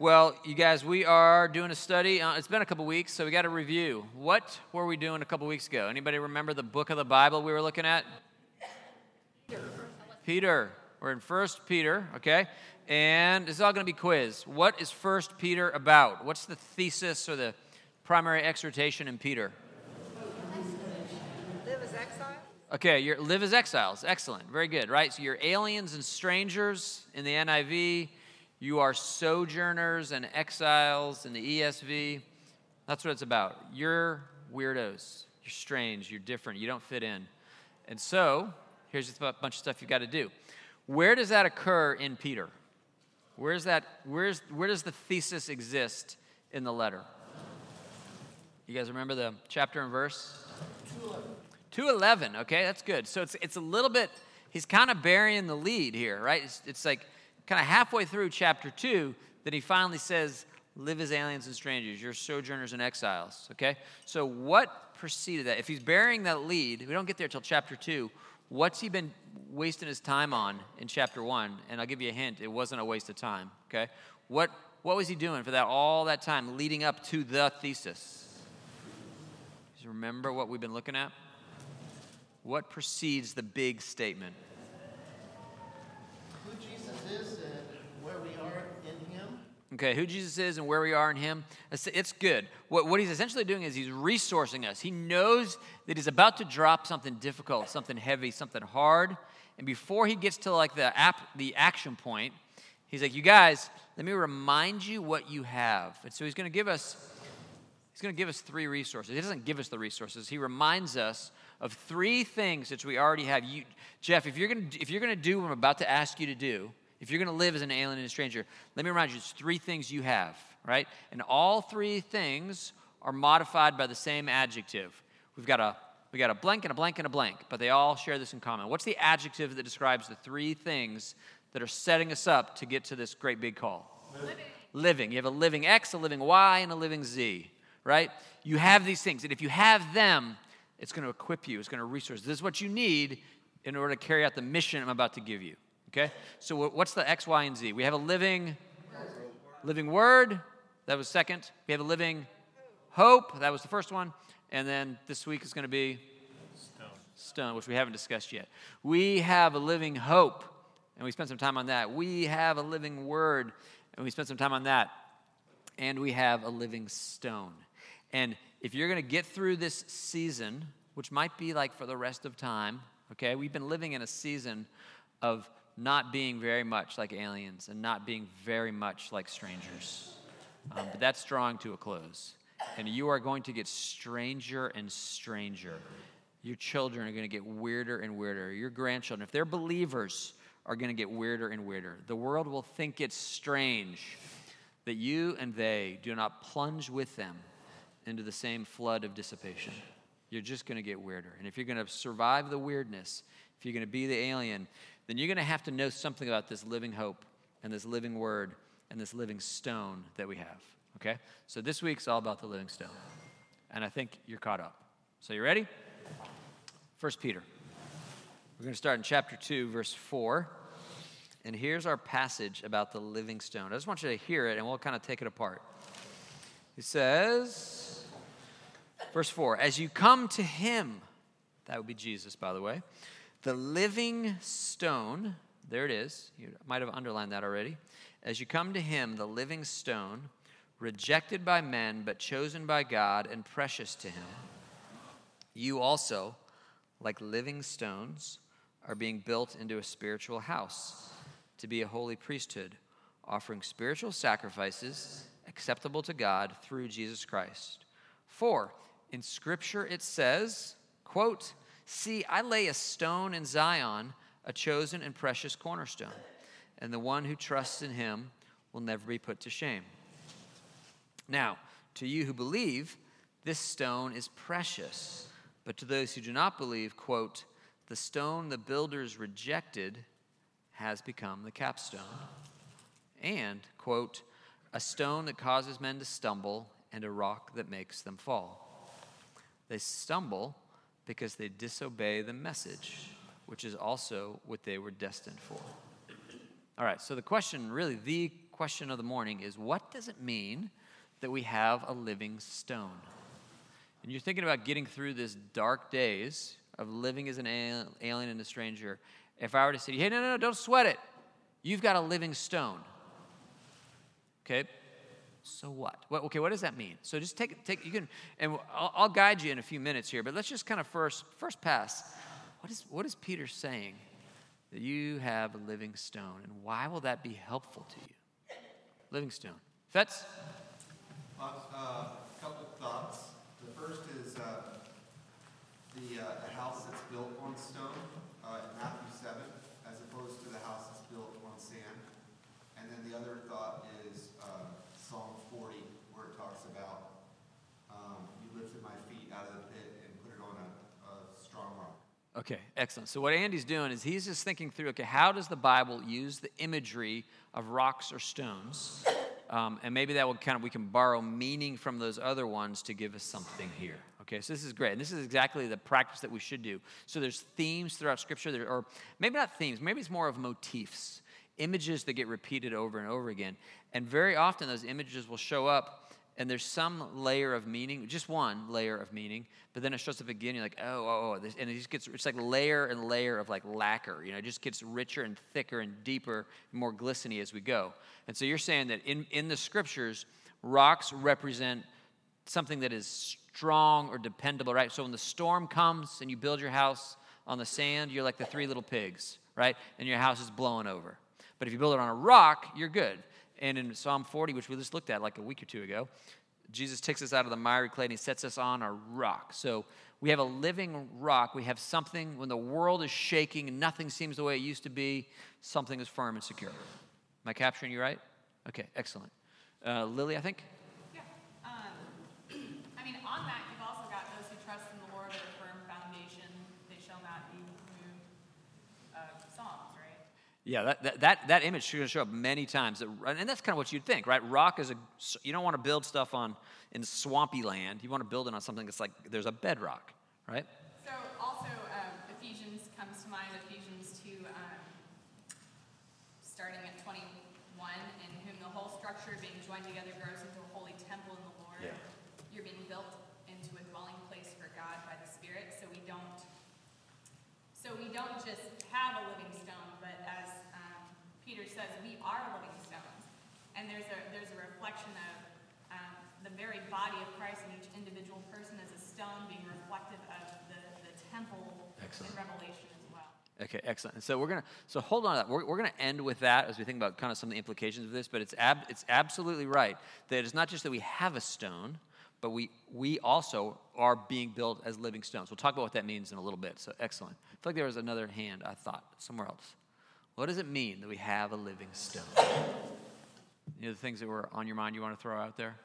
Well, you guys, we are doing a study. Uh, it's been a couple weeks, so we got a review. What were we doing a couple weeks ago? Anybody remember the book of the Bible we were looking at? Peter. Peter. We're in First Peter, okay? And this is all going to be quiz. What is First Peter about? What's the thesis or the primary exhortation in Peter? Live as exiles. Okay, you live as exiles. Excellent. Very good, right? So you're aliens and strangers in the NIV. You are sojourners and exiles in the ESV. That's what it's about. You're weirdos. You're strange. You're different. You don't fit in. And so, here's a bunch of stuff you've got to do. Where does that occur in Peter? Where's that, where's, where does the thesis exist in the letter? You guys remember the chapter and verse? 211. 211, okay, that's good. So it's, it's a little bit, he's kind of burying the lead here, right? It's, it's like kind of halfway through chapter 2 that he finally says, Live as aliens and strangers, you're sojourners and exiles, okay? So what preceded that? If he's burying that lead, we don't get there till chapter 2. What's he been wasting his time on in chapter 1? And I'll give you a hint, it wasn't a waste of time, okay? What, what was he doing for that all that time leading up to the thesis? remember what we've been looking at? What precedes the big statement? Who Jesus is and where we are in Him. Okay, who Jesus is and where we are in Him. It's, good. What, what he's essentially doing is he's resourcing us. He knows that he's about to drop something difficult, something heavy, something hard. And before he gets to like the app, the action point, he's like, "You guys, let me remind you what you have." And so he's going to give us He's going to give us three resources. He doesn't give us the resources. He reminds us of three things that we already have. You, Jeff, if you're going to if you're going to do what I'm about to ask you to do, if you're going to live as an alien and a stranger, let me remind you, it's three things you have, right? And all three things are modified by the same adjective. We've got a we got a blank and a blank and a blank, but they all share this in common. What's the adjective that describes the three things that are setting us up to get to this great big call? Living. Living. You have a living X, a living Y, and a living Z right? You have these things. And if you have them, it's going to equip you, it's going to resource. This is what you need in order to carry out the mission I'm about to give you. Okay? So what's the X, Y, and Z? We have a living living word. That was second. We have a living hope. That was the first one. And then this week is going to be stone. Stone, which we haven't discussed yet. We have a living hope. And we spent some time on that. We have a living word. And we spent some time on that. And we have a living stone. And if you're going to get through this season, which might be like for the rest of time, okay, we've been living in a season of not being very much like aliens and not being very much like strangers. Um, but that's drawing to a close. And you are going to get stranger and stranger. Your children are going to get weirder and weirder. Your grandchildren, if they're believers, are going to get weirder and weirder. The world will think it's strange that you and they do not plunge with them into the same flood of dissipation. You're just going to get weirder. And if you're going to survive the weirdness, if you're going to be the alien, then you're going to have to know something about this living hope and this living word and this living stone that we have. Okay? So this week's all about the living stone. And I think you're caught up. So you ready? First Peter. We're going to start in chapter 2, verse 4. And here's our passage about the living stone. I just want you to hear it and we'll kind of take it apart. He says, Verse 4 As you come to him, that would be Jesus, by the way, the living stone, there it is. You might have underlined that already. As you come to him, the living stone, rejected by men, but chosen by God and precious to him, you also, like living stones, are being built into a spiritual house to be a holy priesthood, offering spiritual sacrifices acceptable to God through Jesus Christ. For in Scripture it says, quote, See, I lay a stone in Zion, a chosen and precious cornerstone, and the one who trusts in him will never be put to shame. Now, to you who believe, this stone is precious, but to those who do not believe, quote, the stone the builders rejected has become the capstone. And, quote, a stone that causes men to stumble and a rock that makes them fall. They stumble because they disobey the message, which is also what they were destined for. All right, so the question, really, the question of the morning is what does it mean that we have a living stone? And you're thinking about getting through this dark days of living as an alien and a stranger. If I were to say, hey, no, no, no, don't sweat it. You've got a living stone. Okay? So what? what? Okay, what does that mean? So just take, take you can, and I'll, I'll guide you in a few minutes here, but let's just kind of first, first pass. What is, what is Peter saying? That you have a living stone, and why will that be helpful to you? Living stone. Fetz? A uh, couple of thoughts. The first is uh, the, uh, the house that's built on stone uh, in Matthew 7, as opposed to the house that's built on sand. And then the other thought is uh, Psalm 40, where it talks about um, you lifted my feet out of the pit and put it on a, a strong rock. Okay, excellent. So what Andy's doing is he's just thinking through, okay, how does the Bible use the imagery of rocks or stones? Um, and maybe that will kind of we can borrow meaning from those other ones to give us something here. Okay, so this is great. And this is exactly the practice that we should do. So there's themes throughout Scripture, there, or maybe not themes, maybe it's more of motifs, images that get repeated over and over again. And very often those images will show up and there's some layer of meaning, just one layer of meaning, but then it shows up again. You're like, oh, oh, oh, and it just gets, it's like layer and layer of like lacquer. You know, it just gets richer and thicker and deeper, and more glistening as we go. And so you're saying that in in the scriptures, rocks represent something that is strong or dependable, right? So when the storm comes and you build your house on the sand, you're like the three little pigs, right? And your house is blowing over. But if you build it on a rock, you're good. And in Psalm 40, which we just looked at like a week or two ago, Jesus takes us out of the miry clay and he sets us on a rock. So we have a living rock. We have something when the world is shaking and nothing seems the way it used to be, something is firm and secure. Am I capturing you right? Okay, excellent. Uh, Lily, I think? Yeah, that, that, that, that image should show up many times. And that's kind of what you'd think, right? Rock is a, you don't want to build stuff on in swampy land. You want to build it on something that's like there's a bedrock, right? So also um, Ephesians comes to mind, Ephesians 2, um, starting at 21, in whom the whole structure being joined together grows into a holy temple in the Lord. Yeah. You're being built into a dwelling place for God by the Spirit. So we don't, so we don't just have a living stone, but as Peter says we are living stones. And there's a, there's a reflection of um, the very body of Christ in each individual person as a stone being reflective of the, the temple excellent. in Revelation as well. Okay, excellent. And so we're gonna so hold on to that. We're, we're gonna end with that as we think about kind of some of the implications of this. But it's ab, it's absolutely right that it's not just that we have a stone, but we we also are being built as living stones. We'll talk about what that means in a little bit. So excellent. I feel like there was another hand. I thought somewhere else. What does it mean that we have a living stone? Any other things that were on your mind you want to throw out there?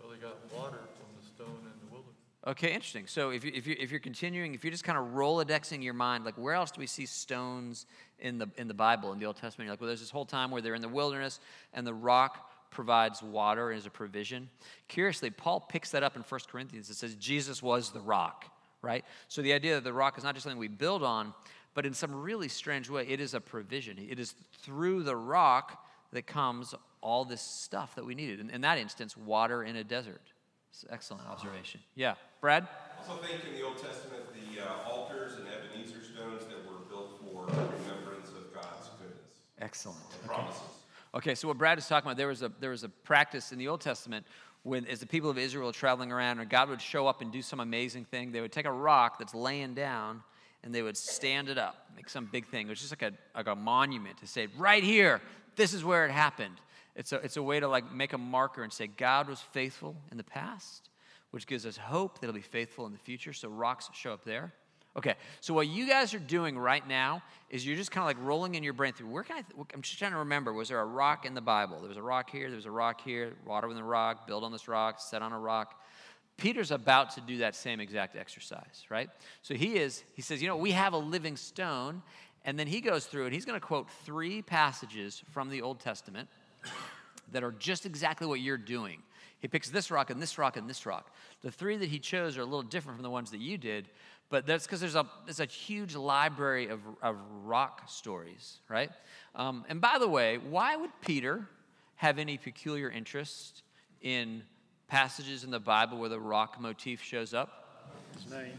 Well, they got water from the stone in the wilderness. Okay, interesting. So if, you, if, you, if you're continuing, if you're just kind of rolodexing your mind, like where else do we see stones in the, in the Bible, in the Old Testament? You're like, well, there's this whole time where they're in the wilderness and the rock provides water as a provision. Curiously, Paul picks that up in 1 Corinthians. It says Jesus was the rock, right? So the idea that the rock is not just something we build on, but in some really strange way, it is a provision. It is through the rock that comes all this stuff that we needed. In, in that instance, water in a desert. It's excellent observation. Yeah, Brad? Also, think in the Old Testament, the uh, altars and Ebenezer stones that were built for remembrance of God's goodness. Excellent. Okay. promises. Okay, so what Brad is talking about, there was a there was a practice in the Old Testament when, as the people of Israel were traveling around, and God would show up and do some amazing thing, they would take a rock that's laying down and they would stand it up, make some big thing. It was just like a, like a monument to say, right here, this is where it happened. It's a, it's a way to like make a marker and say, God was faithful in the past, which gives us hope that he'll be faithful in the future. So rocks show up there. Okay, so what you guys are doing right now is you're just kind of like rolling in your brain through. Where can I? Th- I'm just trying to remember. Was there a rock in the Bible? There was a rock here. There was a rock here. Water within the rock. Build on this rock. Set on a rock. Peter's about to do that same exact exercise, right? So he is, he says, you know, we have a living stone. And then he goes through and he's going to quote three passages from the Old Testament that are just exactly what you're doing. He picks this rock and this rock and this rock. The three that he chose are a little different from the ones that you did, But that's because there's a, there's a huge library of, of rock stories, right? Um, and by the way, why would Peter have any peculiar interest in passages in the Bible where the rock motif shows up? His name.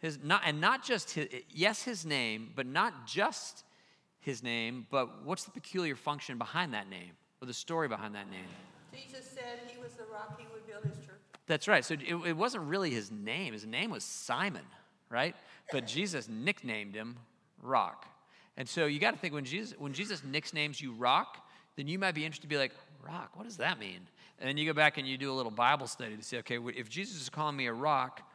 His, not, and not just his, yes, his name, but not just his name, but what's the peculiar function behind that name or the story behind that name? Jesus said he was the rock he would build his church. That's right. So it, it wasn't really his name. His name was Simon, right? But Jesus nicknamed him Rock. And so you got to think when Jesus when Jesus nicknames you Rock, then you might be interested to be like, Rock, what does that mean? And then you go back and you do a little Bible study to say, okay, if Jesus is calling me a rock,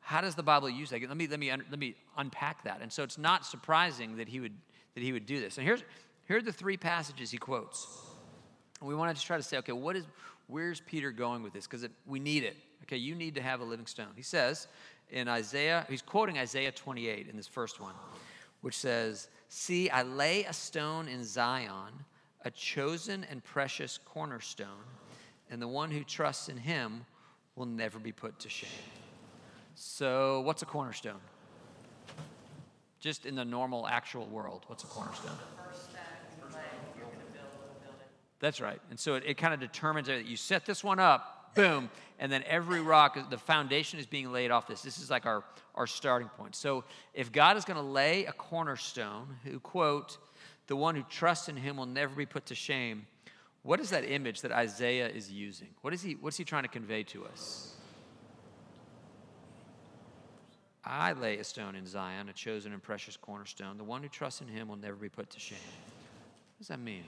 how does the Bible use that? Let me let me let me unpack that. And so it's not surprising that he would that he would do this. And here's here are the three passages he quotes. And we want to try to say, okay, what is where's Peter going with this? Because we need it. Okay, you need to have a living stone. He says in Isaiah, he's quoting Isaiah 28 in this first one, which says, See, I lay a stone in Zion, a chosen and precious cornerstone, and the one who trusts in him will never be put to shame. So, what's a cornerstone? Just in the normal, actual world, what's a cornerstone? That's right. And so it, it kind of determines that you set this one up, boom, and then every rock, the foundation is being laid off this. This is like our, our starting point. So if God is going to lay a cornerstone, who, quote, the one who trusts in him will never be put to shame, what is that image that Isaiah is using? What is he, what's he trying to convey to us? I lay a stone in Zion, a chosen and precious cornerstone. The one who trusts in him will never be put to shame. What does that mean?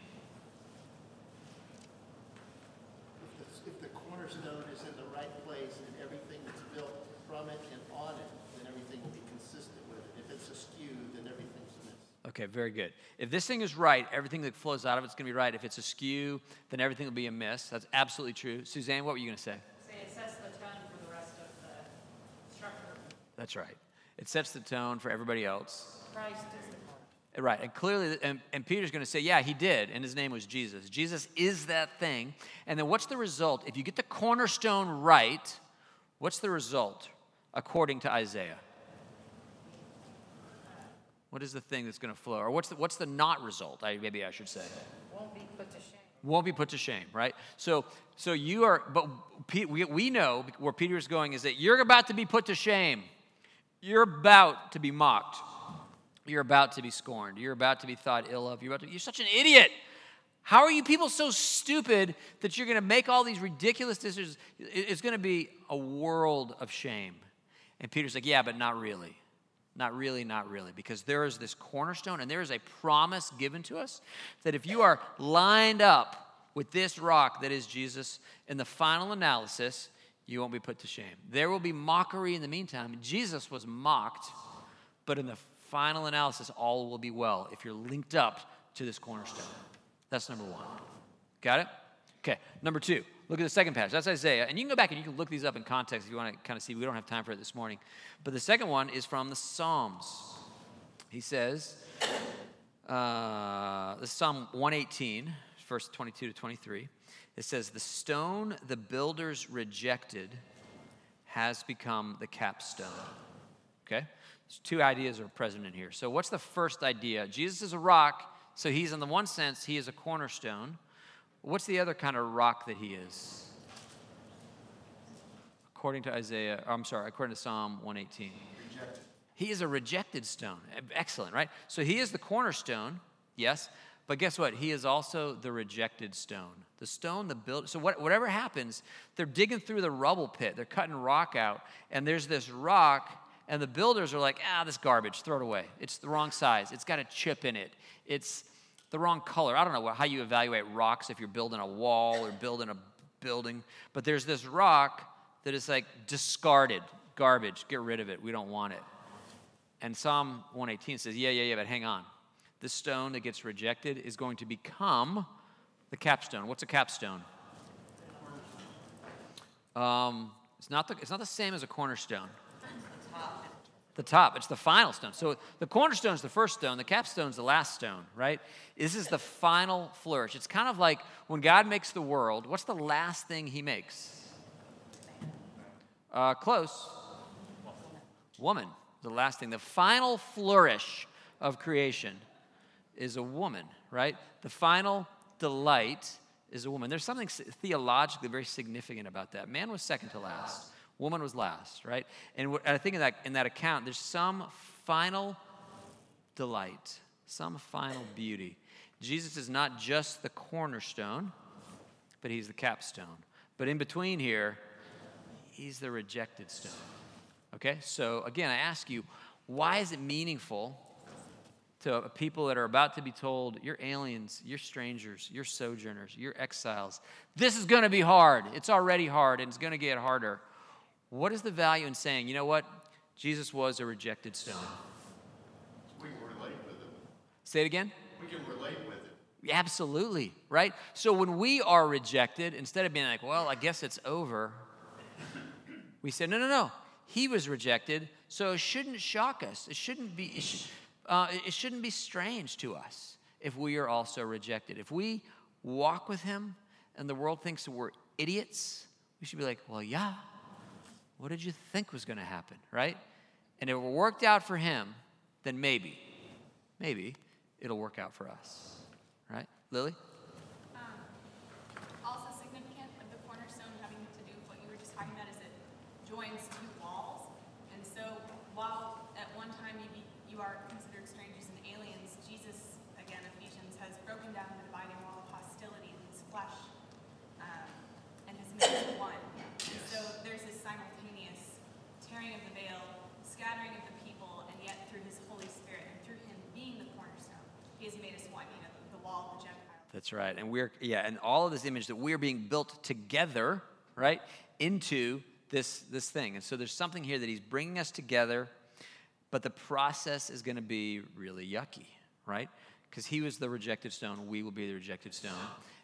If the, if the cornerstone is in the right place and everything that's built from it and on it, then everything will be consistent with it. If it's askew, then everything's amiss. Okay, very good. If this thing is right, everything that flows out of it's going to be right. If it's askew, then everything will be amiss. That's absolutely true. Suzanne, what were you going to say? Say it sets the tone for the rest of the structure. That's right. It sets the tone for everybody else. Christ is the cornerstone. Right, and clearly, and, and Peter's going to say, yeah, he did, and his name was Jesus. Jesus is that thing. And then what's the result? If you get the cornerstone right, what's the result according to Isaiah? What is the thing that's going to flow? Or what's the, what's the not result? I, maybe I should say. Won't be put to shame. won't be put to shame, right? So, so you are, but Pete, we, we know where Peter is going is that you're about to be put to shame. You're about to be mocked. You're about to be scorned. You're about to be thought ill of. You're about to, you're such an idiot. How are you people so stupid that you're going to make all these ridiculous decisions? It's going to be a world of shame. And Peter's like, yeah, but not really. Not really, not really. Because there is this cornerstone and there is a promise given to us that if you are lined up with this rock that is Jesus, in the final analysis, you won't be put to shame. There will be mockery in the meantime. Jesus was mocked, but in the final analysis, all will be well if you're linked up to this cornerstone. That's number one. Got it? Okay, number two. Look at the second passage. That's Isaiah. And you can go back and you can look these up in context if you want to kind of see. We don't have time for it this morning. But the second one is from the Psalms. He says, uh, this is Psalm 118, verse 22 to 23. It says, The stone the builders rejected has become the capstone. Okay? There's two ideas are present in here. So, what's the first idea? Jesus is a rock, so he's, in the one sense, he is a cornerstone. What's the other kind of rock that he is? According to Isaiah, I'm sorry, according to Psalm 118. Rejected. He is a rejected stone. Excellent, right? So he is the cornerstone, yes, but guess what? He is also the rejected stone. The stone, the build. So what, whatever happens, they're digging through the rubble pit. They're cutting rock out, and there's this rock, and the builders are like, ah, this garbage, throw it away. It's the wrong size. It's got a chip in it. It's the wrong color. I don't know how you evaluate rocks if you're building a wall or building a building, but there's this rock that is like discarded, garbage. Get rid of it. We don't want it. And Psalm 118 says, Yeah, yeah, yeah, but hang on. This stone that gets rejected is going to become the capstone. What's a capstone? Um, it's, not the, it's not the same as a cornerstone. The top, it's the final stone. So the cornerstone is the first stone, the capstone is the last stone, right? This is the final flourish. It's kind of like when God makes the world, what's the last thing he makes? Uh, close. Woman. the last thing, the final flourish of creation is a woman, right? The final delight is a woman. There's something theologically very significant about that. Man was second to last, woman was last, right? And I think in that, in that account, there's some final delight, some final beauty. Jesus is not just the cornerstone, but he's the capstone. But in between here, he's the rejected stone. Okay? So again, I ask you, why is it meaningful to people that are about to be told, you're aliens, you're strangers, you're sojourners, you're exiles. This is going to be hard. It's already hard and it's going to get harder. What is the value in saying, you know what? Jesus was a rejected stone. We can relate with it. Say it again. We can relate with it. Absolutely, right? So when we are rejected, instead of being like, well, I guess it's over, we say, no, no, no. He was rejected, so it shouldn't shock us. It shouldn't be. It should, uh, it shouldn't be strange to us if we are also rejected. If we walk with Him and the world thinks we're idiots, we should be like, well, yeah, what did you think was going to happen, right? And if it worked out for Him, then maybe, maybe it'll work out for us, right? Lily? Also significant of the cornerstone having to do with what you were just talking about is it joins two walls. And so while at one time you, be, you are considered strangers and aliens, Jesus, again, Ephesians, has broken down the dividing wall of hostility in his flesh um, and has made us one. So there's this simultaneous tearing of the veil, scattering of the people, and yet through his Holy Spirit and through him being the cornerstone, he has made us one, you know, the, the wall of the Gentiles. That's right. And we're, yeah, and all of this image that we're being built together, right, into this, this thing. And so there's something here that he's bringing us together, but the process is going to be really yucky, right? Because he was the rejected stone, we will be the rejected stone.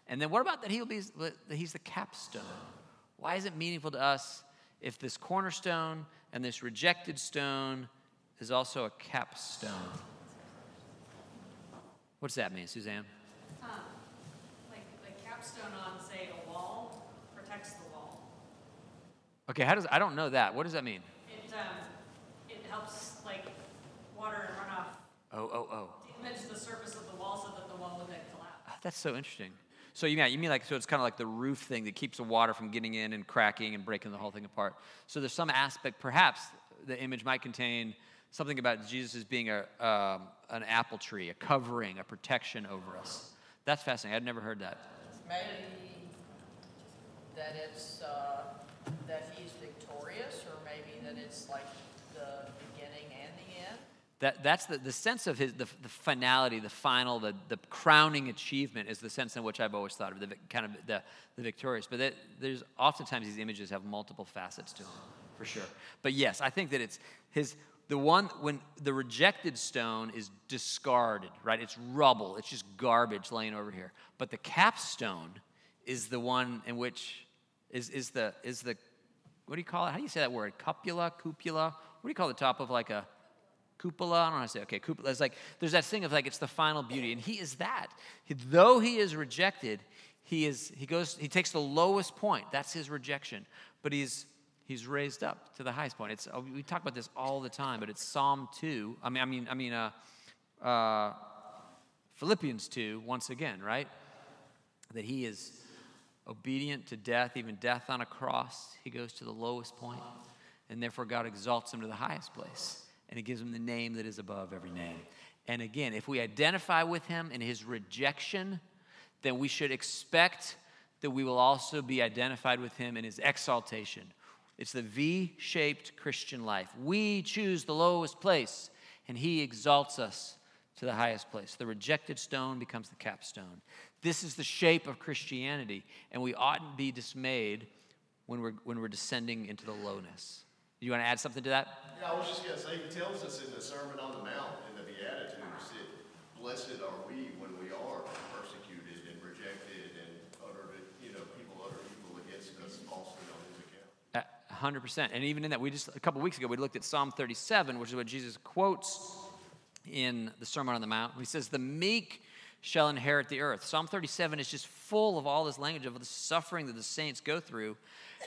And then what about that he will be, that he's the capstone? Why is it meaningful to us if this cornerstone and this rejected stone is also a capstone? What does that mean, Suzanne? Um, capstone on, say, a wall protects the wall. Okay, how does I don't know that. What does that mean? It, um, it helps, like, water and runoff Oh, oh, oh. damage the surface of the wall so that the wall would then collapse. Ah, That's so interesting. So you mean you mean like so it's kind of like the roof thing that keeps the water from getting in and cracking and breaking the whole thing apart. So there's some aspect, perhaps the image might contain something about Jesus as being a um, an apple tree, a covering, a protection over us. That's fascinating. I'd never heard that. Maybe that it's, uh, that he's victorious, or maybe that it's like the beginning and the end. That, that's the, the sense of his, the, the finality, the final, the, the crowning achievement is the sense in which I've always thought of the kind of the, the victorious. But that, there's oftentimes these images have multiple facets to them, for sure. But yes, I think that it's his, the one, when the rejected stone is discarded, right? It's rubble, it's just garbage laying over here. But the capstone is the one in which, is, is the, is the, what do you call it? How do you say that word? Cupula, cupula? What do you call the top of like a, cupola. I don't know how to say. It. Okay, cupola. It's like there's that thing of like it's the final beauty, and he is that. He, though he is rejected, he is he goes he takes the lowest point. That's his rejection, but he's he's raised up to the highest point. It's uh, we talk about this all the time, but it's Psalm two. I mean, I mean, I mean, uh, uh, Philippians two. Once again, right? That he is obedient to death, even death on a cross. He goes to the lowest point, and therefore God exalts him to the highest place and he gives him the name that is above every name. And again, if we identify with him in his rejection, then we should expect that we will also be identified with him in his exaltation. It's the V shaped Christian life. We choose the lowest place, and he exalts us to the highest place. The rejected stone becomes the capstone. This is the shape of Christianity, and we oughtn't be dismayed when we're, when we're descending into the lowness. You want to add something to that? Yeah, I was just gonna say, he tells us in the Sermon on the Mount, in the Beatitudes, that blessed are we 100%. And even in that, we just, a couple weeks ago, we looked at Psalm 37, which is what Jesus quotes in the Sermon on the Mount. He says, The meek shall inherit the earth. Psalm 37 is just full of all this language of the suffering that the saints go through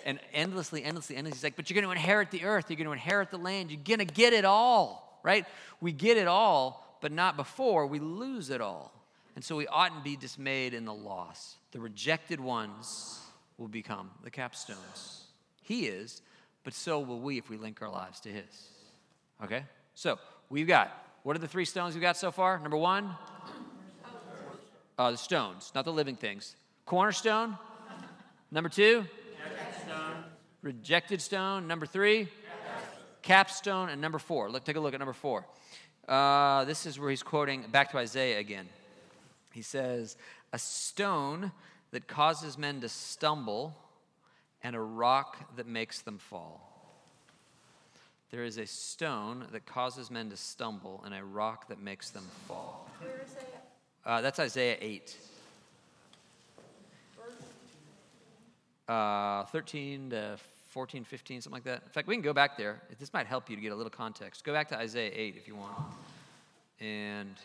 and endlessly, endlessly, endlessly. He's like, But you're going to inherit the earth. You're going to inherit the land. You're going to get it all, right? We get it all, but not before we lose it all. And so we oughtn't be dismayed in the loss. The rejected ones will become the capstones. He is, but so will we if we link our lives to His. Okay? So we've got, what are the three stones we've got so far? Number one, uh, the stones, not the living things. Cornerstone. Number two, rejected stone. Number three, capstone. And number four, look, take a look at number four. Uh, this is where he's quoting back to Isaiah again. He says, A stone that causes men to stumble and a rock that makes them fall. There is a stone that causes men to stumble and a rock that makes them fall. Where is that? Uh, that's Isaiah 8. Uh, 13 to 14, 15, something like that. In fact, we can go back there. This might help you to get a little context. Go back to Isaiah 8 if you want. And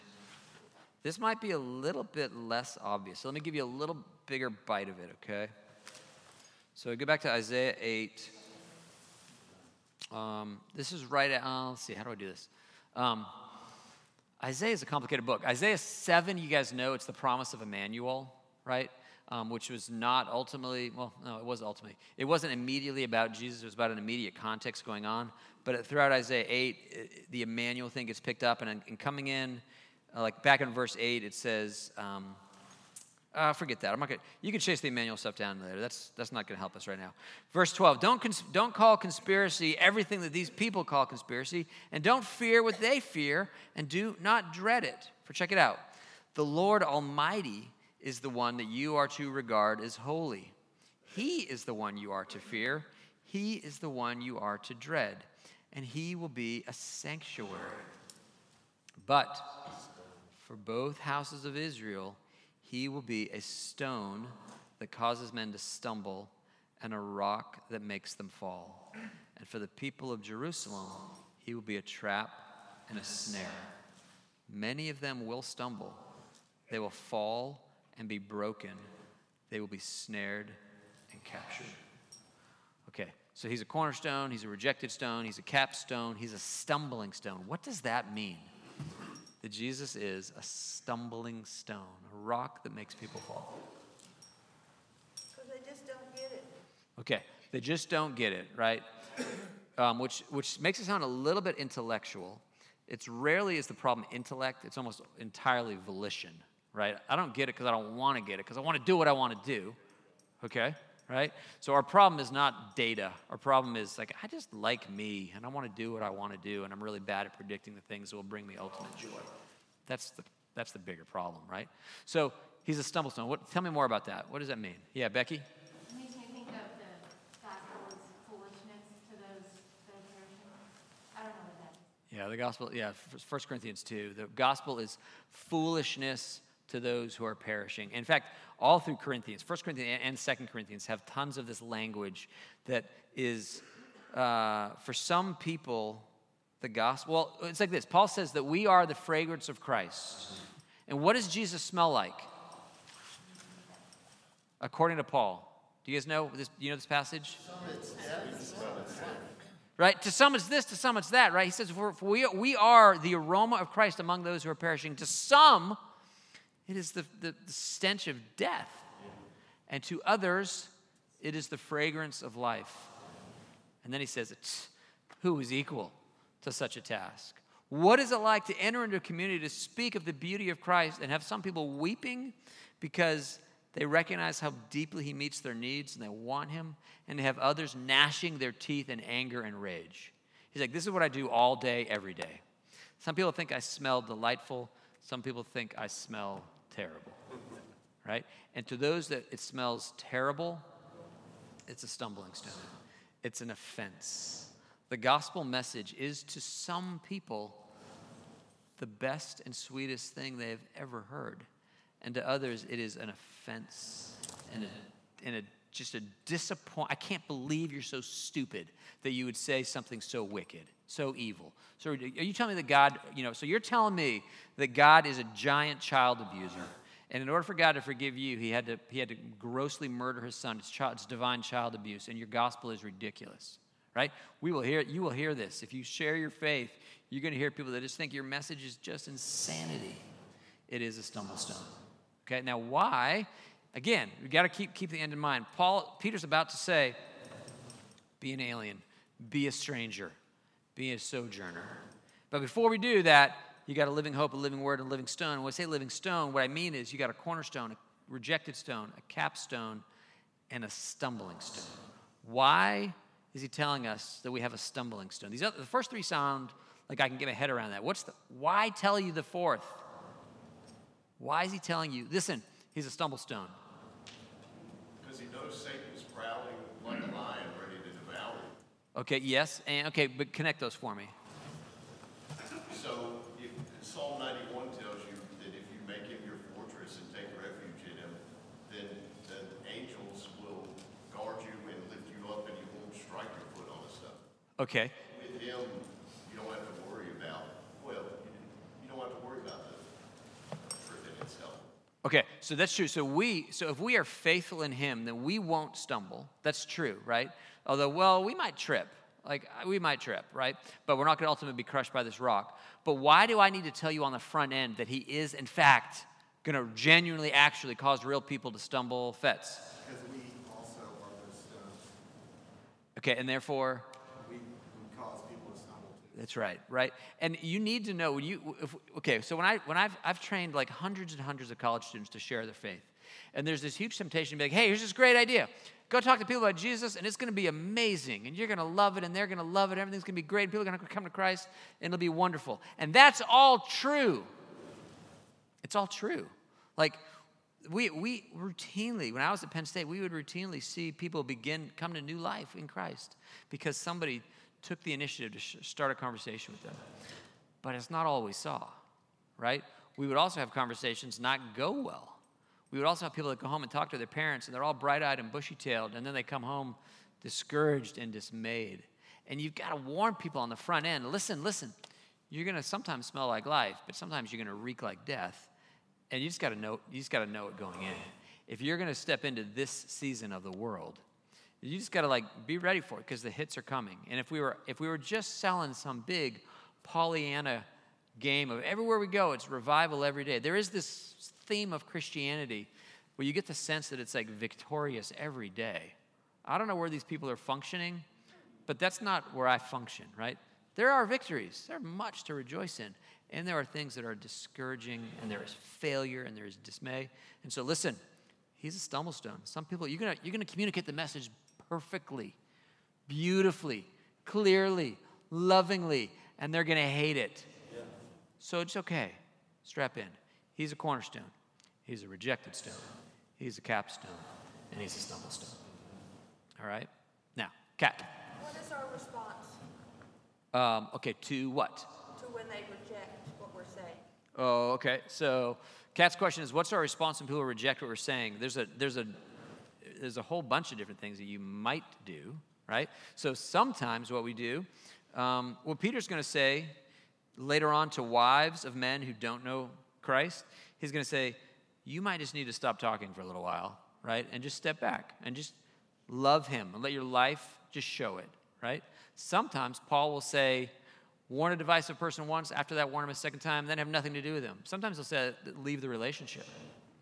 this might be a little bit less obvious. So let me give you a little bigger bite of it, okay? So go back to Isaiah 8. Um, this is right at, uh, let's see, how do I do this? Um, Isaiah is a complicated book. Isaiah 7, you guys know, it's the promise of Emmanuel, right? Um, which was not ultimately, well, no, it was ultimately. It wasn't immediately about Jesus, it was about an immediate context going on. But throughout Isaiah 8, it, the Emmanuel thing gets picked up, and, and coming in, uh, like back in verse 8, it says, um, uh, forget that. I'm not gonna, you can chase the Emmanuel stuff down later. That's, that's not going to help us right now. Verse 12 don't, cons- don't call conspiracy everything that these people call conspiracy, and don't fear what they fear, and do not dread it. For check it out the Lord Almighty is the one that you are to regard as holy. He is the one you are to fear, He is the one you are to dread, and He will be a sanctuary. But for both houses of Israel, he will be a stone that causes men to stumble and a rock that makes them fall. And for the people of Jerusalem, he will be a trap and a snare. Many of them will stumble, they will fall and be broken, they will be snared and captured. Okay, so he's a cornerstone, he's a rejected stone, he's a capstone, he's a stumbling stone. What does that mean? That Jesus is a stumbling stone, a rock that makes people fall. Because they just don't get it. Okay, they just don't get it, right? Um, which, which makes it sound a little bit intellectual. It's rarely is the problem intellect, it's almost entirely volition, right? I don't get it because I don't want to get it, because I want to do what I want to do, okay? Right? So our problem is not data. Our problem is like, I just like me and I want to do what I want to do, and I'm really bad at predicting the things that will bring me ultimate joy. That's the, that's the bigger problem, right? So he's a stumblestone. What, tell me more about that. What does that mean? Yeah, Becky? It makes me think of the gospel as foolishness to those that are perishing. I don't know what that is. Yeah, the gospel, yeah, 1 Corinthians 2. The gospel is foolishness to those who are perishing. In fact, all through Corinthians, 1 Corinthians and 2 Corinthians have tons of this language that is, uh, for some people, the gospel. Well, it's like this Paul says that we are the fragrance of Christ. And what does Jesus smell like? According to Paul. Do you guys know this? You know this passage? Right? To some it's this, to some it's that, right? He says, we, we are the aroma of Christ among those who are perishing. To some, it is the, the, the stench of death. And to others, it is the fragrance of life. And then he says, Who is equal to such a task? What is it like to enter into a community to speak of the beauty of Christ and have some people weeping because they recognize how deeply he meets their needs and they want him, and to have others gnashing their teeth in anger and rage? He's like, This is what I do all day, every day. Some people think I smell delightful, some people think I smell terrible, right? And to those that it smells terrible, it's a stumbling stone, it's an offense. The gospel message is to some people the best and sweetest thing they have ever heard. And to others, it is an offense and a, and a just a disappoint. I can't believe you're so stupid that you would say something so wicked, so evil. So are you telling me that God, you know, so you're telling me that God is a giant child abuser. And in order for God to forgive you, he had to, he had to grossly murder his son. It's, child, it's divine child abuse, and your gospel is ridiculous, right? We will hear, you will hear this. If you share your faith, you're going to hear people that just think your message is just insanity. It is a stumble stone. Okay, now why? Again, we got to keep, keep the end in mind. Paul, Peter's about to say, be an alien, be a stranger, be a sojourner. But before we do that, you got a living hope, a living word, and a living stone. When I say living stone, what I mean is you got a cornerstone, a rejected stone, a capstone, and a stumbling stone. Why is he telling us that we have a stumbling stone? These other, the first three sound like I can get my head around that. What's the why tell you the fourth? Why is he telling you? Listen, he's a stumble stone. Because he knows Satan's prowling like a lion, ready to devour you. Okay, yes, and okay, but connect those for me. So if, Psalm 91 tells you that if you make him your fortress and take refuge in him, then the angels will guard you and lift you up and you won't strike your foot on a stone. Okay, With him, you don't have to worry about, well, you, you don't have to worry about the tripping itself. Okay, so that's true. So we, so if we are faithful in Him, then we won't stumble. That's true, right? Although, well, we might trip. Like we might trip, right? But we're not going to ultimately be crushed by this rock. But why do I need to tell you on the front end that He is, in fact, going to genuinely, actually cause real people to stumble? Fets. Because we also are those stones. Okay, and therefore, That's right, right. And you need to know when you if, okay. So when I when I've I've trained like hundreds and hundreds of college students to share their faith, and there's this huge temptation to be like, hey, here's this great idea. Go talk to people about Jesus, and it's going to be amazing, and you're going to love it, and they're going to love it. Everything's going to be great. People are going to come to Christ, and it'll be wonderful. And that's all true. It's all true. Like we we routinely, when I was at Penn State, we would routinely see people begin come to new life in Christ because somebody took the initiative to sh- start a conversation with them. But it's not all we saw, right? We would also have conversations not go well. We would also have people that go home and talk to their parents, and they're all bright eyed and bushy tailed, and then they come home discouraged and dismayed. And you've got to warn people on the front end listen, listen, you're going to sometimes smell like life, but sometimes you're going to reek like death. And you just got to know, you just got to know it going in. If you're going to step into this season of the world, you just got to like be ready for it because the hits are coming. And if we were if we were just selling some big Pollyanna game of everywhere we go, it's revival every day. There is this theme of Christianity where you get the sense that it's like victorious every day. I don't know where these people are functioning, but that's not where I function, right? There are victories. There are much to rejoice in. And there are things that are discouraging, and there is failure, and there is dismay. And so, listen, he's a stumble stone. Some people, you're gonna, you're gonna communicate the message perfectly, beautifully, clearly, lovingly, and they're gonna hate it. So it's okay. Strap in. He's a cornerstone, he's a rejected stone, he's a capstone, and he's a stumble stone. All right? Now, Cat. What is our response Um, okay, to what? to when they reject what we're saying? Oh, okay. So, Kat's question is, what's our response when people reject what we're saying? There's a there's a there's a whole bunch of different things that you might do, right? So sometimes what we do, um, what Peter's going to say later on to wives of men who don't know Christ, he's going to say, you might just need to stop talking for a little while, right, and just step back and just love Him and let your life just show it, right? Sometimes Paul will say, warn a divisive person once, after that, warn him a second time, then have nothing to do with him. Sometimes he'll say, leave the relationship.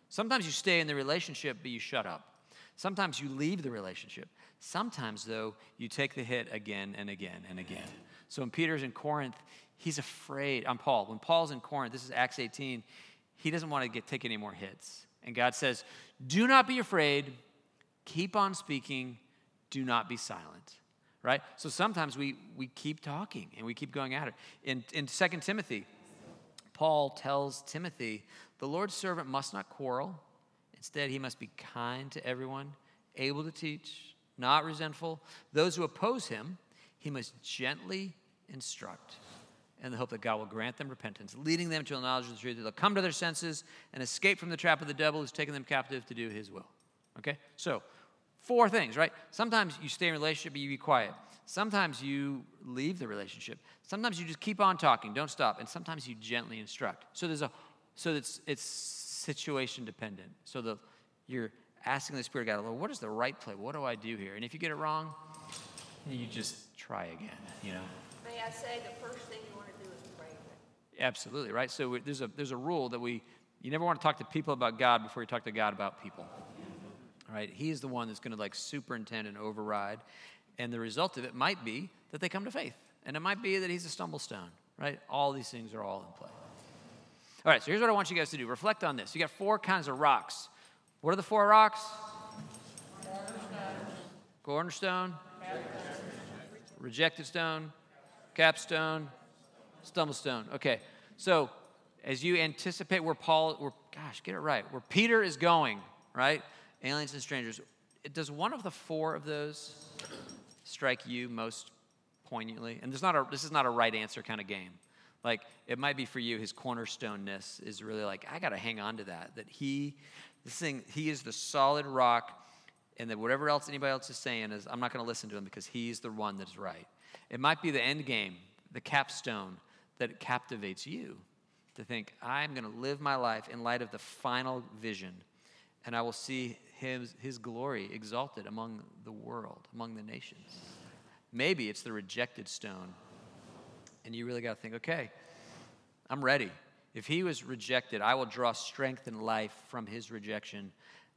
Sometimes you stay in the relationship, but you shut up. Sometimes you leave the relationship. Sometimes, though, you take the hit again and again and again. So when Peter's in Corinth, he's afraid. I'm Paul. When Paul's in Corinth, this is Acts 18, he doesn't want to get take any more hits. And God says, Do not be afraid, keep on speaking, do not be silent. Right? So sometimes we we keep talking and we keep going at it. In in 2 Timothy, Paul tells Timothy, the Lord's servant must not quarrel. Instead, he must be kind to everyone, able to teach, not resentful. Those who oppose him, he must gently instruct in the hope that God will grant them repentance, leading them to a knowledge of the truth. That they'll come to their senses and escape from the trap of the devil who's taken them captive to do his will. Okay? So, Four things, right? Sometimes you stay in a relationship, but you be quiet. Sometimes you leave the relationship. Sometimes you just keep on talking, don't stop. And sometimes you gently instruct. So there's a so it's it's situation dependent. So the you're asking the Spirit of God, Lord, what is the right play? What do I do here? And if you get it wrong, you just try again, you know? May I say, the first thing you want to do is pray. Absolutely, right? So we- there's a, there's a rule that we, you never want to talk to people about God before you talk to God about people. All right? He's the one that's going to like superintend and override. And the result of it might be that they come to faith. And it might be that he's a stumble stone, right? All these things are all in play. All right, so here's what I want you guys to do. Reflect on this. You got four kinds of rocks. What are the four rocks? Cornerstone, rejected stone, capstone, stumble stone. Okay, so as you anticipate where Paul, where, gosh, get it right, where Peter is going, right? Aliens and strangers. Does one of the four of those strike you most poignantly? And there's not a, this is not a right answer kind of game. Like it might be for you, his cornerstoneness is really like, I got to hang on to that. That he, this thing, he is the solid rock, and that whatever else anybody else is saying is, I'm not to listen to him because he's the one that's right. It might be the end game, the capstone that captivates you to think, I'm going to live my life in light of the final vision, and I will see his, his glory exalted among the world, among the nations. Maybe it's the rejected stone, and you really got to think, okay, I'm ready. If he was rejected, I will draw strength and life from his rejection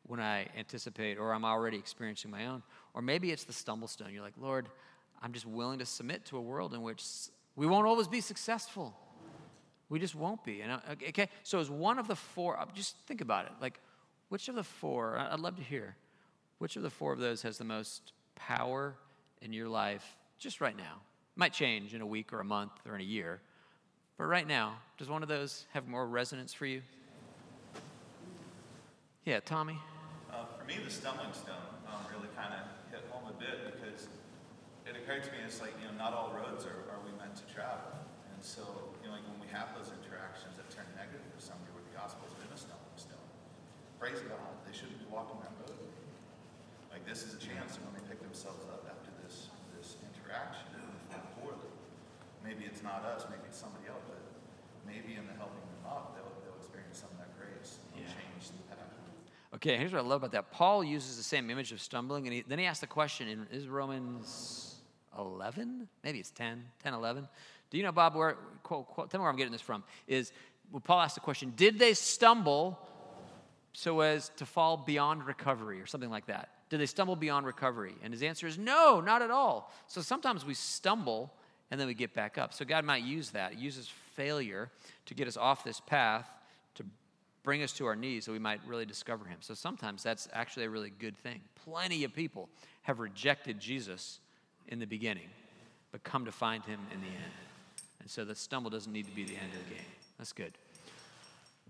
when I anticipate or I'm already experiencing my own. Or maybe it's the stumble stone. You're like, Lord, I'm just willing to submit to a world in which we won't always be successful. We just won't be. And uh, okay, so as one of the four, uh, just think about it. Like, which of the four? I'd love to hear. Which of the four of those has the most power in your life just right now? Might change in a week or a month or in a year. But right now, does one of those have more resonance for you? Yeah, Tommy? Uh, for me, the stumbling stone um, really kind of hit home a bit because it occurred to me it's like, you know, not all roads are, are we meant to travel. And so, you know, like when we have those interactions that turn negative for somebody where the gospel's been a stumbling stone, praise God, they shouldn't be walking that road. Like this is a chance when they pick themselves up after this, this interaction maybe it's not us, maybe it's somebody else, but maybe in the helping them up, they'll, they'll experience some of that grace and Yeah. change the path. Okay, here's what I love about that. Paul uses the same image of stumbling, and he, then he asks the question in is Romans 11? Maybe it's 10, 10, 11. Do you know, Bob, where, quote, quote, tell me where I'm getting this from, is well, Paul asked the question, did they stumble so as to fall beyond recovery or something like that? Did they stumble beyond recovery? And his answer is no, not at all. So sometimes we stumble and then we get back up. So God might use that. He uses failure to get us off this path to bring us to our knees so we might really discover him. So sometimes that's actually a really good thing. Plenty of people have rejected Jesus in the beginning, but come to find him in the end. And so the stumble doesn't need to be the end of the game. That's good.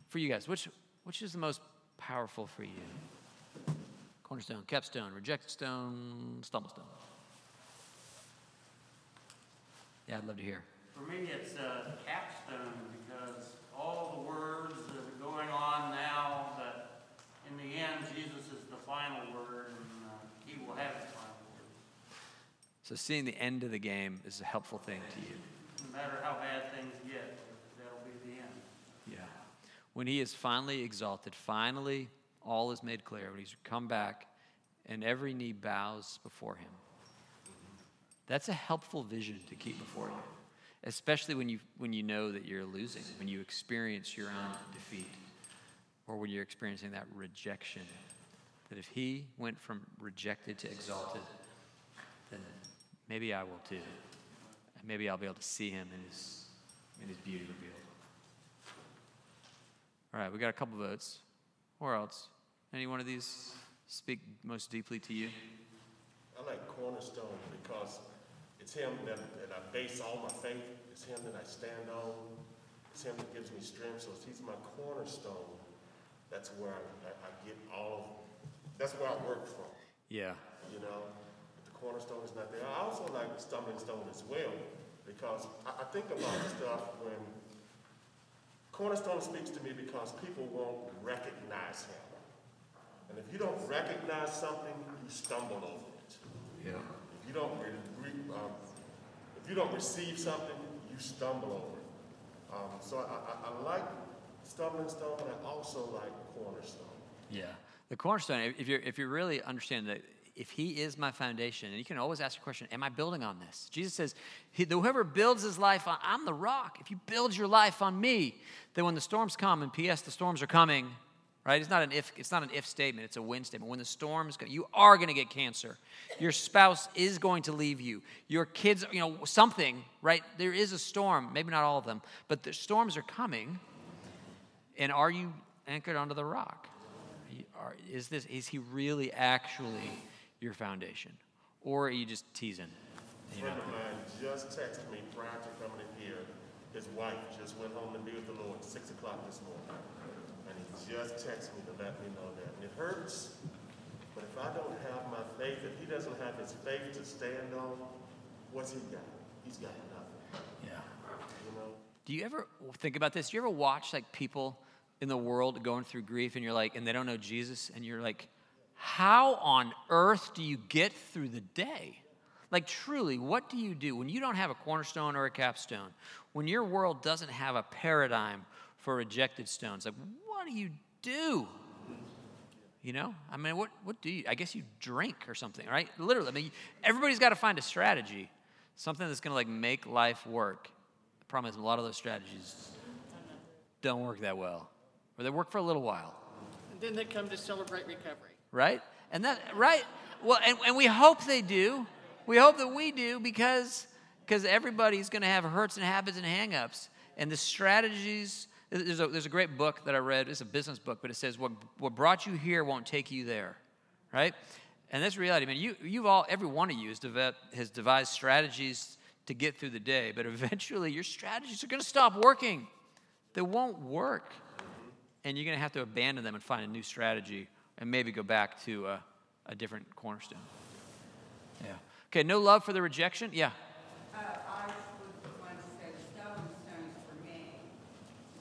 For you guys, which, which is the most powerful for you? Cornerstone, capstone, rejected stone, stumble stone. Yeah, I'd love to hear. For me, it's a capstone because all the words that are going on now, that in the end, Jesus is the final word and uh, he will have the final word. So seeing the end of the game is a helpful thing to you. No matter how bad things get, that'll be the end. Yeah. When he is finally exalted, finally all is made clear, when he's come back and every knee bows before him. That's a helpful vision to keep before you, especially when you, when you know that you're losing, when you experience your own defeat, or when you're experiencing that rejection. That if he went from rejected to exalted, then maybe I will too. And maybe I'll be able to see him in his, in his beauty revealed. All right, we got a couple votes. Or else? Any one of these speak most deeply to you? I like Cornerstone because it's Him that, that I base all my faith. It's Him that I stand on. It's Him that gives me strength. So He's my cornerstone. That's where I, I, get all. Of, that's where I work from. Yeah. You know, the cornerstone is not there. I also like the stumbling stone as well because I, I think about stuff when cornerstone speaks to me because people won't recognize Him. And if you don't recognize something, you stumble over it. Yeah. You don't, um, if you don't receive something, you stumble over it. Um, so I, I, I like stumbling stone, but I also like cornerstone. Yeah. The cornerstone, if- you're, if you really understand that if he is my foundation, and you can always ask a question, am I building on this? Jesus says, whoever builds his life on, I'm the rock. If you build your life on me, then when the storms come, and P.S., the storms are coming, right? It's not an if, it's not an if statement, it's a when statement. When the storms come, you are going to get cancer. Your spouse is going to leave you. Your kids, you know, something, right? There is a storm, maybe not all of them, but the storms are coming. And are you anchored onto the rock? Are is this is he really actually your foundation, or are you just teasing? A friend of mine just texted me prior to coming in here. His wife just went home to be with the Lord six o'clock this morning. Just texted me to let me know that. And it hurts, but if I don't have my faith, if he doesn't have his faith to stand on, what's he got? He's got nothing. Yeah. You know? Do you ever think about this? Do you ever watch like people in the world going through grief, and you're like, and they don't know Jesus, and you're like, how on earth do you get through the day? Like, truly, what do you do when you don't have a cornerstone or a capstone? When your world doesn't have a paradigm for rejected stones? Like, do you do? You know, I mean, what, what do you? I guess you drink or something, right? Literally, I mean, everybody's got to find a strategy, something that's going to like make life work. The problem is, a lot of those strategies don't work that well, or they work for a little while, And then they come to celebrate recovery. right? And that, right? Well, and, and we hope they do. We hope that we do because because everybody's going to have hurts and habits and hangups, and the strategies. There's a, there's a great book that I read. It's a business book, but it says what what brought you here won't take you there, right? And that's reality. I mean, you you've all every one of you has, has devised strategies to get through the day, but eventually your strategies are going to stop working. They won't work, and you're going to have to abandon them and find a new strategy, and maybe go back to a, a different cornerstone. Yeah. Okay. No love for the rejection. Yeah. Uh, I would want to say stone stones for me,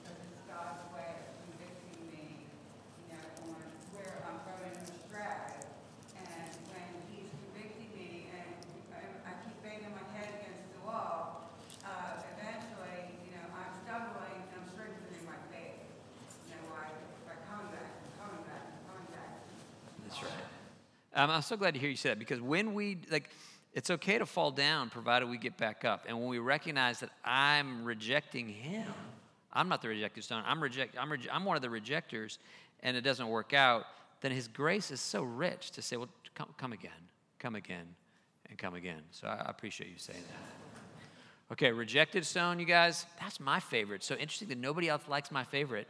because it's God's way of convicting me, you know, on where I'm going astray. And when He's convicting me and I- I keep banging my head against the wall, uh, eventually, you know, I'm stumbling and I'm strengthening my faith. You know, by, by coming back, and coming back, and coming back. That's right. Um, I'm so glad to hear you say that because when we, like, it's okay to fall down provided we get back up. And when we recognize that I'm rejecting him, I'm not the rejected stone, I'm, reject, I'm, reje- I'm one of the rejectors, and it doesn't work out, then his grace is so rich to say, well, come, come again, come again, and come again. So I, I appreciate you saying that. Okay, rejected stone, you guys. That's my favorite. So interesting that nobody else likes my favorite.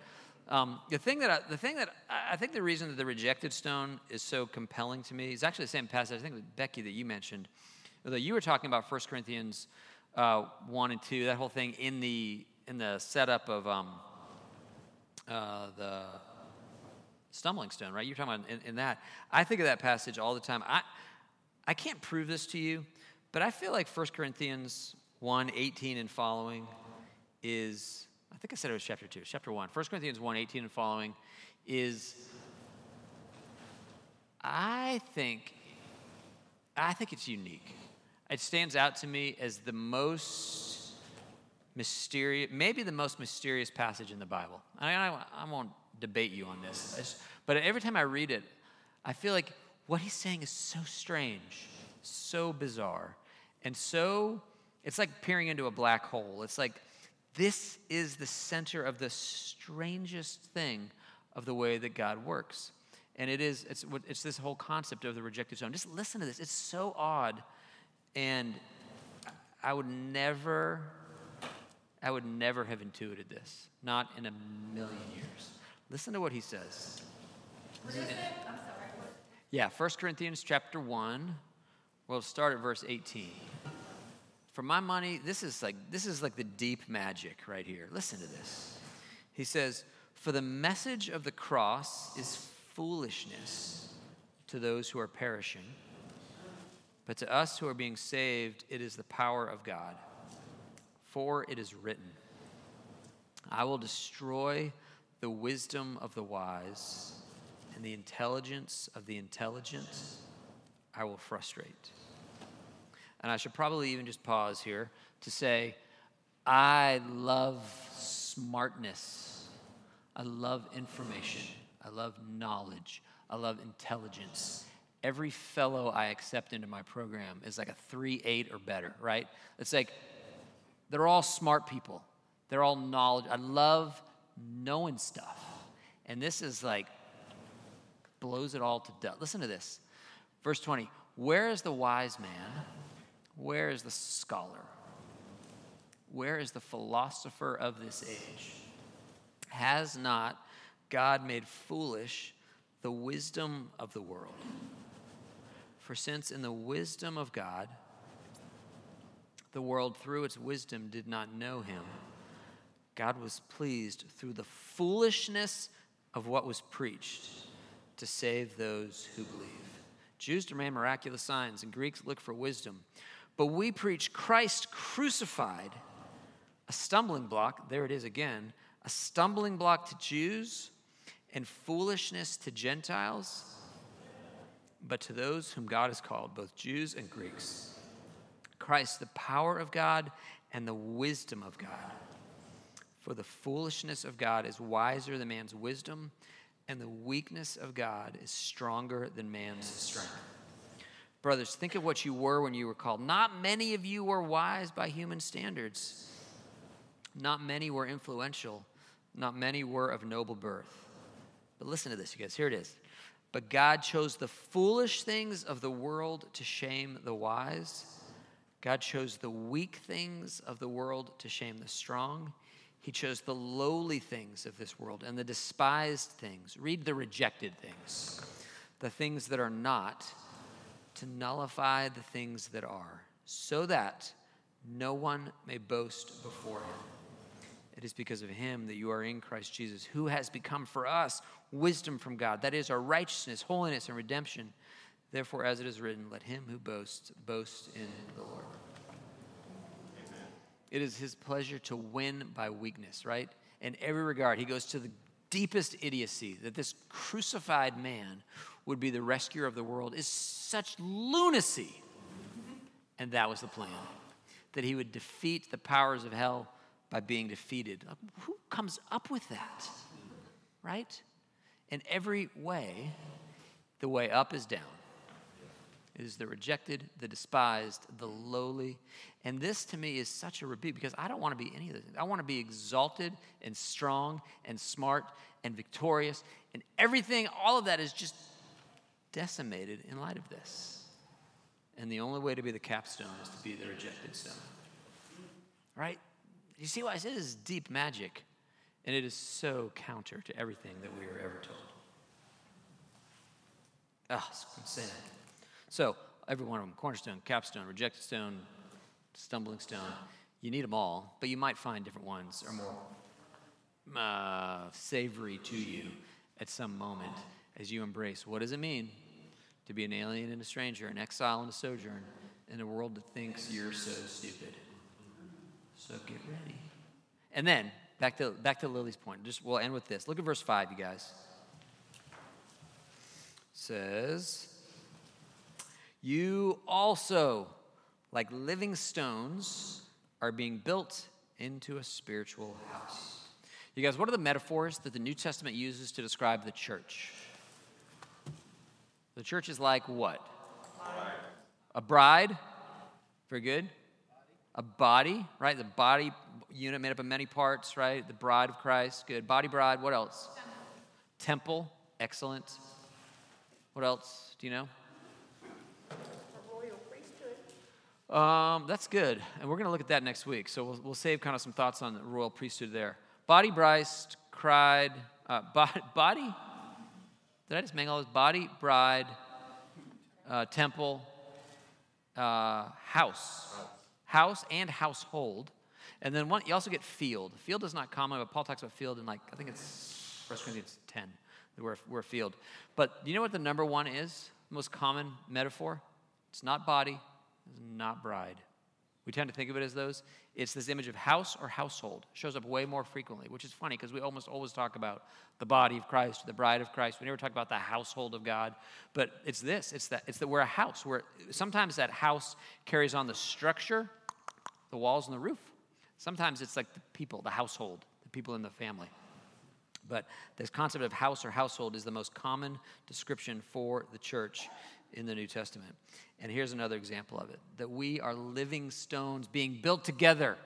Um, the thing that I, the thing that I think the reason that the rejected stone is so compelling to me is actually the same passage. I think with Becky that you mentioned, that you were talking about 1 Corinthians uh, one and two. That whole thing in the in the setup of um, uh, the stumbling stone, right? You're talking about in, in that. I think of that passage all the time. I I can't prove this to you, but I feel like 1 Corinthians 1, 18 and following is, I think I said it was chapter 2, chapter 1. 1 Corinthians 1, 18 and following is, I think, I think it's unique. It stands out to me as the most mysterious, maybe the most mysterious passage in the Bible. I, I, I won't debate you on this, just- but every time I read it, I feel like what he's saying is so strange, so bizarre, and so it's like peering into a black hole. It's like this is the center of the strangest thing of the way that God works. And it is, it's, it's this whole concept of the rejected stone. Just listen to this. It's so odd. And I would never, I would never have intuited this. Not in a million years. Listen to what he says. What is it? I'm sorry. Yeah, 1 Corinthians chapter 1. We'll start at verse 18. For my money, this is like this is like the deep magic right here. Listen to this. He says, "For the message of the cross is foolishness to those who are perishing, but to us who are being saved, it is the power of God. For it is written, I will destroy the wisdom of the wise and the intelligence of the intelligent I will frustrate. And I should probably even just pause here to say, I love smartness. I love information. I love knowledge. I love intelligence. Every fellow I accept into my program is like a 3 8 or better, right? It's like they're all smart people. They're all knowledge. I love knowing stuff. And this is like blows it all to death. Listen to this. Verse 20 Where is the wise man? Where is the scholar? Where is the philosopher of this age? Has not God made foolish the wisdom of the world? For since in the wisdom of God, the world through its wisdom did not know him, God was pleased through the foolishness of what was preached to save those who believe. Jews demand miraculous signs, and Greeks look for wisdom. But we preach Christ crucified, a stumbling block, there it is again, a stumbling block to Jews and foolishness to Gentiles. But to those whom God has called, both Jews and Greeks, Christ, the power of God and the wisdom of God. For the foolishness of God is wiser than man's wisdom, and the weakness of God is stronger than man's strength. Brothers, think of what you were when you were called. Not many of you were wise by human standards. Not many were influential. Not many were of noble birth. But listen to this, you guys. Here it is. But God chose the foolish things of the world to shame the wise. God chose the weak things of the world to shame the strong. He chose the lowly things of this world and the despised things. Read the rejected things, the things that are not, to nullify the things that are, so that no one may boast before him. It is because of him that you are in Christ Jesus, who has become for us wisdom from God. That is our righteousness, holiness, and redemption. Therefore, as it is written, let him who boasts boast in the Lord. Amen. It is his pleasure to win by weakness, right? In every regard, he goes to the deepest idiocy that this crucified man would be the rescuer of the world is such lunacy. And that was the plan that he would defeat the powers of hell by being defeated. Who comes up with that? Right? In every way, the way up is down. It is the rejected, the despised, the lowly. And this to me is such a rebuke because I don't want to be any of those things. I want to be exalted and strong and smart and victorious. And everything, all of that is just decimated in light of this. And the only way to be the capstone is to be the rejected stone. Right? You see why I say this is deep magic? And it is so counter to everything that we were ever told. Ah, oh, it's insane. So, every one of them cornerstone, capstone, rejected stone, stumbling stone you need them all, but you might find different ones or more uh, savory to you at some moment as you embrace what does it mean to be an alien and a stranger, an exile and a sojourn in a world that thinks you're so stupid. So get ready. And then back to back to Lily's point. Just we'll end with this. Look at verse five, you guys. Says you also, like living stones, are being built into a spiritual house. You guys, what are the metaphors that the New Testament uses to describe the church? The church is like what? Bride. A bride. Very good. A body, right? The body unit made up of many parts, right? The bride of Christ. Good. Body bride. What else? Temple. Temple. Excellent. What else? Do you know? Um, that's good. And we're going to look at that next week. So we'll, we'll save kind of some thoughts on the royal priesthood there. Body Bryce cried, uh, body, did I just mangle this? Body, bride, uh, temple, uh, house. House and household. And then one, you also get field. Field is not common, but Paul talks about field in like, I think it's 1 Corinthians 10, we're, we're field. But you know what the number one is? Most common metaphor? It's not body, not bride. We tend to think of it as those. It's this image of house or household. Shows up way more frequently, which is funny because we almost always talk about the body of Christ, the bride of Christ. We never talk about the household of God. But it's this. It's that. It's that we're a house. Where sometimes that house carries on the structure, the walls, and the roof. Sometimes it's like the people, the household, the people in the family. But this concept of house or household is the most common description for the church in the New Testament. And here's another example of it that we are living stones being built together,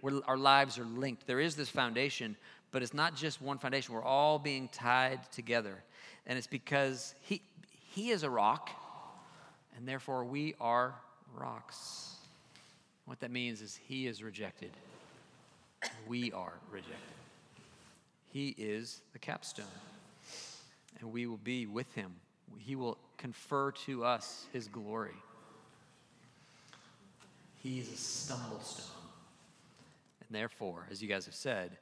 where our lives are linked. There is this foundation, but it's not just one foundation. We're all being tied together. And it's because He, he is a rock, and therefore we are rocks. What that means is He is rejected, we are rejected. He is the capstone, and we will be with Him. He will confer to us his glory. He is a stumble stone. And therefore, as you guys have said,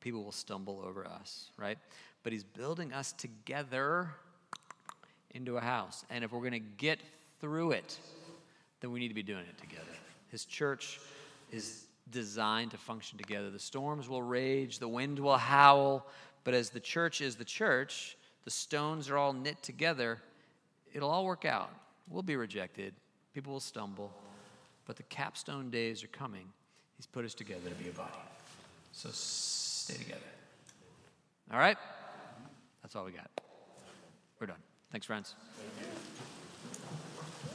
people will stumble over us, right? But he's building us together into a house. And if we're going to get through it, then we need to be doing it together. His church is designed to function together. The storms will rage, the wind will howl, but as the church is the church, the stones are all knit together, it'll all work out. We'll be rejected, people will stumble, but the capstone days are coming. He's put us together to be a body. So stay together. All right? That's all we got. We're done. Thanks, friends.